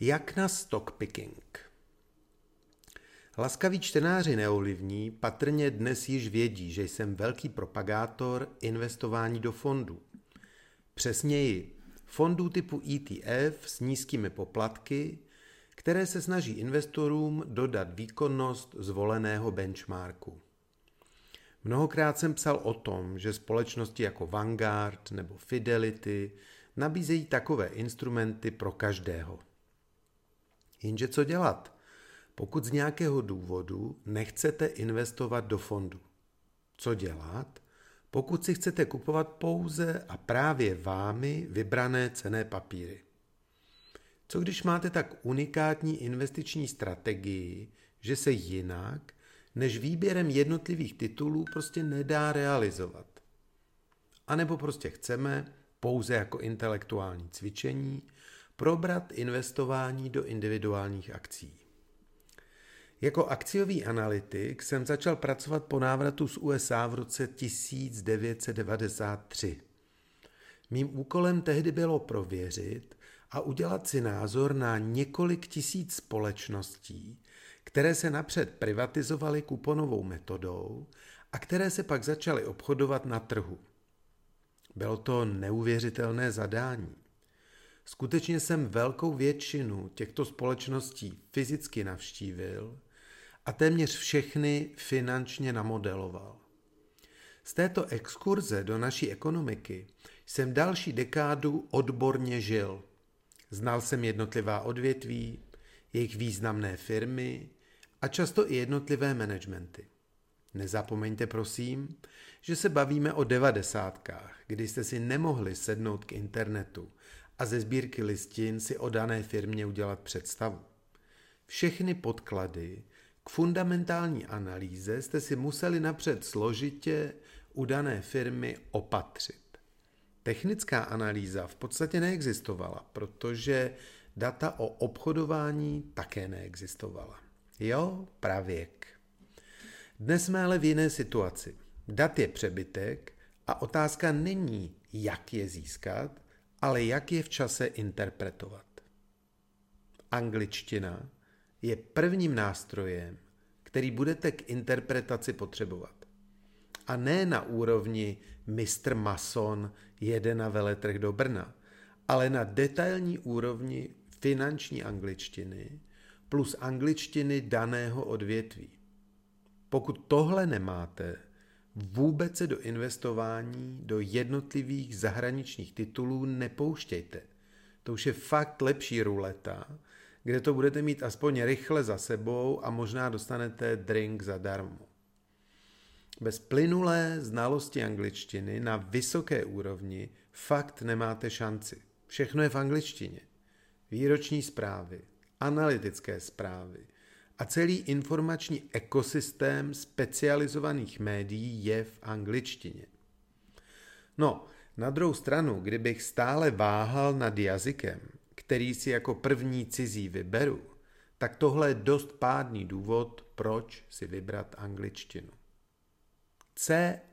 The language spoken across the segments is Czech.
Jak na stockpicking? Laskaví čtenáři neolivní patrně dnes již vědí, že jsem velký propagátor investování do fondů. Přesněji, fondů typu ETF s nízkými poplatky, které se snaží investorům dodat výkonnost zvoleného benchmarku. Mnohokrát jsem psal o tom, že společnosti jako Vanguard nebo Fidelity nabízejí takové instrumenty pro každého. Jenže co dělat, pokud z nějakého důvodu nechcete investovat do fondu? Co dělat, pokud si chcete kupovat pouze a právě vámi vybrané cené papíry? Co když máte tak unikátní investiční strategii, že se jinak než výběrem jednotlivých titulů prostě nedá realizovat? A nebo prostě chceme, pouze jako intelektuální cvičení, probrat investování do individuálních akcí. Jako akciový analytik jsem začal pracovat po návratu z USA v roce 1993. Mým úkolem tehdy bylo prověřit a udělat si názor na několik tisíc společností, které se napřed privatizovaly kuponovou metodou a které se pak začaly obchodovat na trhu. Bylo to neuvěřitelné zadání. Skutečně jsem velkou většinu těchto společností fyzicky navštívil a téměř všechny finančně namodeloval. Z této exkurze do naší ekonomiky jsem další dekádu odborně žil. Znal jsem jednotlivá odvětví, jejich významné firmy a často i jednotlivé managementy. Nezapomeňte prosím, že se bavíme o devadesátkách, kdy jste si nemohli sednout k internetu a ze sbírky listin si o dané firmě udělat představu. Všechny podklady k fundamentální analýze jste si museli napřed složitě u dané firmy opatřit. Technická analýza v podstatě neexistovala, protože data o obchodování také neexistovala. Jo, pravěk. Dnes jsme ale v jiné situaci. Dat je přebytek a otázka není, jak je získat, ale jak je v čase interpretovat. Angličtina je prvním nástrojem, který budete k interpretaci potřebovat. A ne na úrovni Mr. Mason jede na veletrh do Brna, ale na detailní úrovni finanční angličtiny plus angličtiny daného odvětví. Pokud tohle nemáte, vůbec se do investování do jednotlivých zahraničních titulů nepouštějte. To už je fakt lepší ruleta, kde to budete mít aspoň rychle za sebou a možná dostanete drink zadarmo. Bez plynulé znalosti angličtiny na vysoké úrovni fakt nemáte šanci. Všechno je v angličtině. Výroční zprávy, analytické zprávy, a celý informační ekosystém specializovaných médií je v angličtině. No, na druhou stranu, kdybych stále váhal nad jazykem, který si jako první cizí vyberu, tak tohle je dost pádný důvod, proč si vybrat angličtinu. CAPM,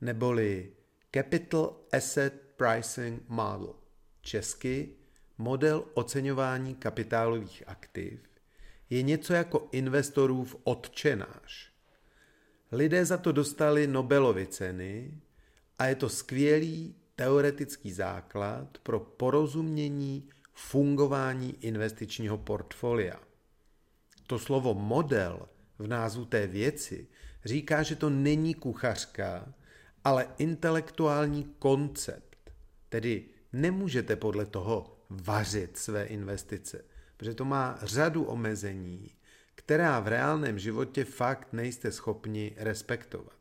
neboli Capital Asset Pricing Model, česky model oceňování kapitálových aktiv je něco jako investorův odčenáš. Lidé za to dostali Nobelovy ceny a je to skvělý teoretický základ pro porozumění fungování investičního portfolia. To slovo model v názvu té věci říká, že to není kuchařka, ale intelektuální koncept. Tedy nemůžete podle toho vařit své investice, protože to má řadu omezení, která v reálném životě fakt nejste schopni respektovat.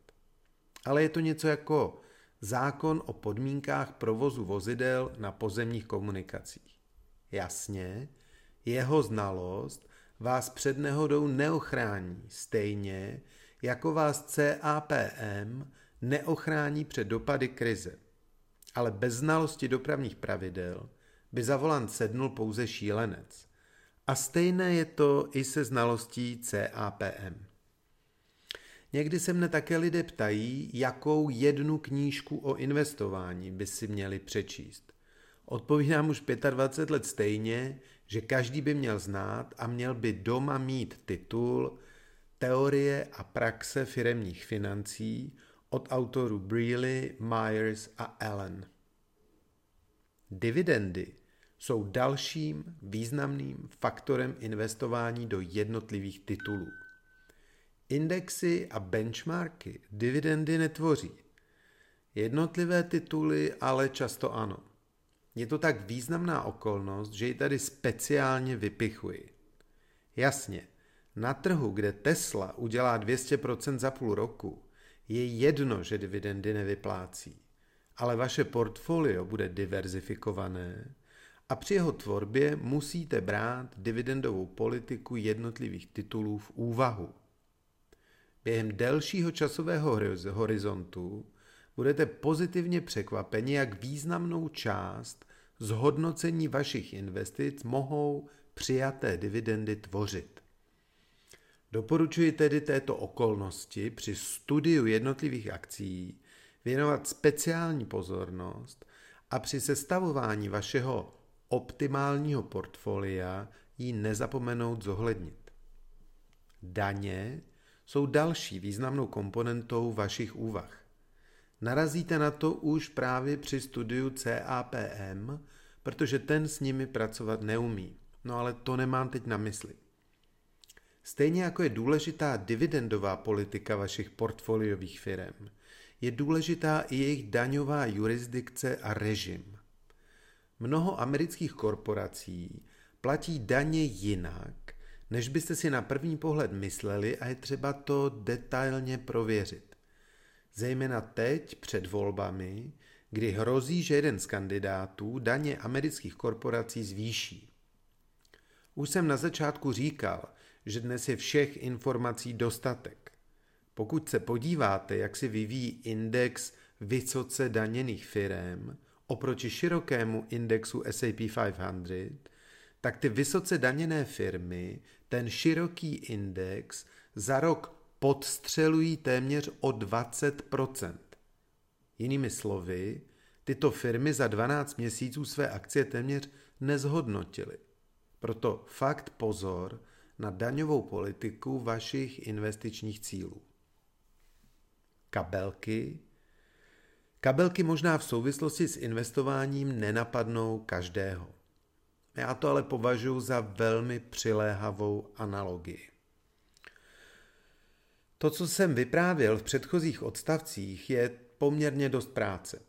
Ale je to něco jako zákon o podmínkách provozu vozidel na pozemních komunikacích. Jasně, jeho znalost vás před nehodou neochrání, stejně jako vás CAPM neochrání před dopady krize. Ale bez znalosti dopravních pravidel by za volant sednul pouze šílenec. A stejné je to i se znalostí CAPM. Někdy se mne také lidé ptají, jakou jednu knížku o investování by si měli přečíst. Odpovídám už 25 let stejně, že každý by měl znát a měl by doma mít titul Teorie a praxe firemních financí od autorů Brealey, Myers a Allen. Dividendy jsou dalším významným faktorem investování do jednotlivých titulů. Indexy a benchmarky dividendy netvoří. Jednotlivé tituly ale často ano. Je to tak významná okolnost, že ji tady speciálně vypichuji. Jasně, na trhu, kde Tesla udělá 200% za půl roku, je jedno, že dividendy nevyplácí. Ale vaše portfolio bude diverzifikované a při jeho tvorbě musíte brát dividendovou politiku jednotlivých titulů v úvahu. Během delšího časového horizontu budete pozitivně překvapeni, jak významnou část zhodnocení vašich investic mohou přijaté dividendy tvořit. Doporučuji tedy této okolnosti při studiu jednotlivých akcí věnovat speciální pozornost a při sestavování vašeho optimálního portfolia ji nezapomenout zohlednit. Daně jsou další významnou komponentou vašich úvah. Narazíte na to už právě při studiu CAPM, protože ten s nimi pracovat neumí. No ale to nemám teď na mysli. Stejně jako je důležitá dividendová politika vašich portfoliových firm, je důležitá i jejich daňová jurisdikce a režim. Mnoho amerických korporací platí daně jinak, než byste si na první pohled mysleli a je třeba to detailně prověřit. Zejména teď před volbami, kdy hrozí, že jeden z kandidátů daně amerických korporací zvýší. Už jsem na začátku říkal, že dnes je všech informací dostatek. Pokud se podíváte, jak se vyvíjí index vysoce daněných firm oproti širokému indexu S&P 500, tak ty vysoce daněné firmy ten široký index za rok podstřelují téměř o 20%. Jinými slovy, tyto firmy za 12 měsíců své akcie téměř nezhodnotily. Proto fakt pozor na daňovou politiku vašich investičních cílů. Kabelky. Kabelky možná v souvislosti s investováním nenapadnou každého. Já to ale považuji za velmi přiléhavou analogii. To, co jsem vyprávěl v předchozích odstavcích, je poměrně dost práce.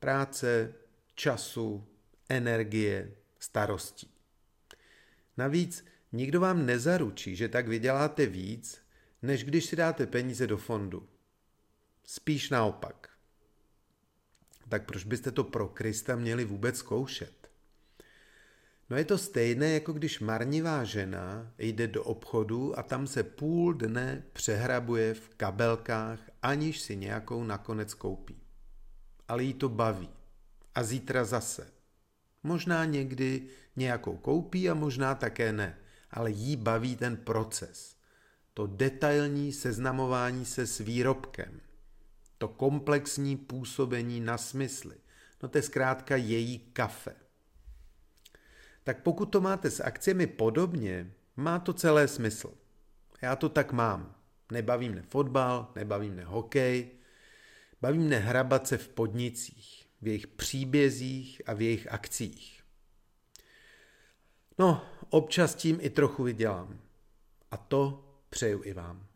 Práce, času, energie, starostí. Navíc nikdo vám nezaručí, že tak vyděláte víc, než když si dáte peníze do fondu. Spíš naopak. Tak proč byste to pro Krista měli vůbec zkoušet? No je to stejné, jako když marnivá žena jde do obchodu a tam se půl dne přehrabuje v kabelkách, aniž si nějakou nakonec koupí. Ale jí to baví. A zítra zase. Možná někdy nějakou koupí a možná také ne, ale jí baví ten proces. To detailní seznamování se s výrobkem. To komplexní působení na smysly. No to je zkrátka její kafe tak pokud to máte s akcemi podobně, má to celé smysl. Já to tak mám. Nebaví mne fotbal, nebaví mne hokej, baví mne hrabat se v podnicích, v jejich příbězích a v jejich akcích. No, občas tím i trochu vydělám. A to přeju i vám.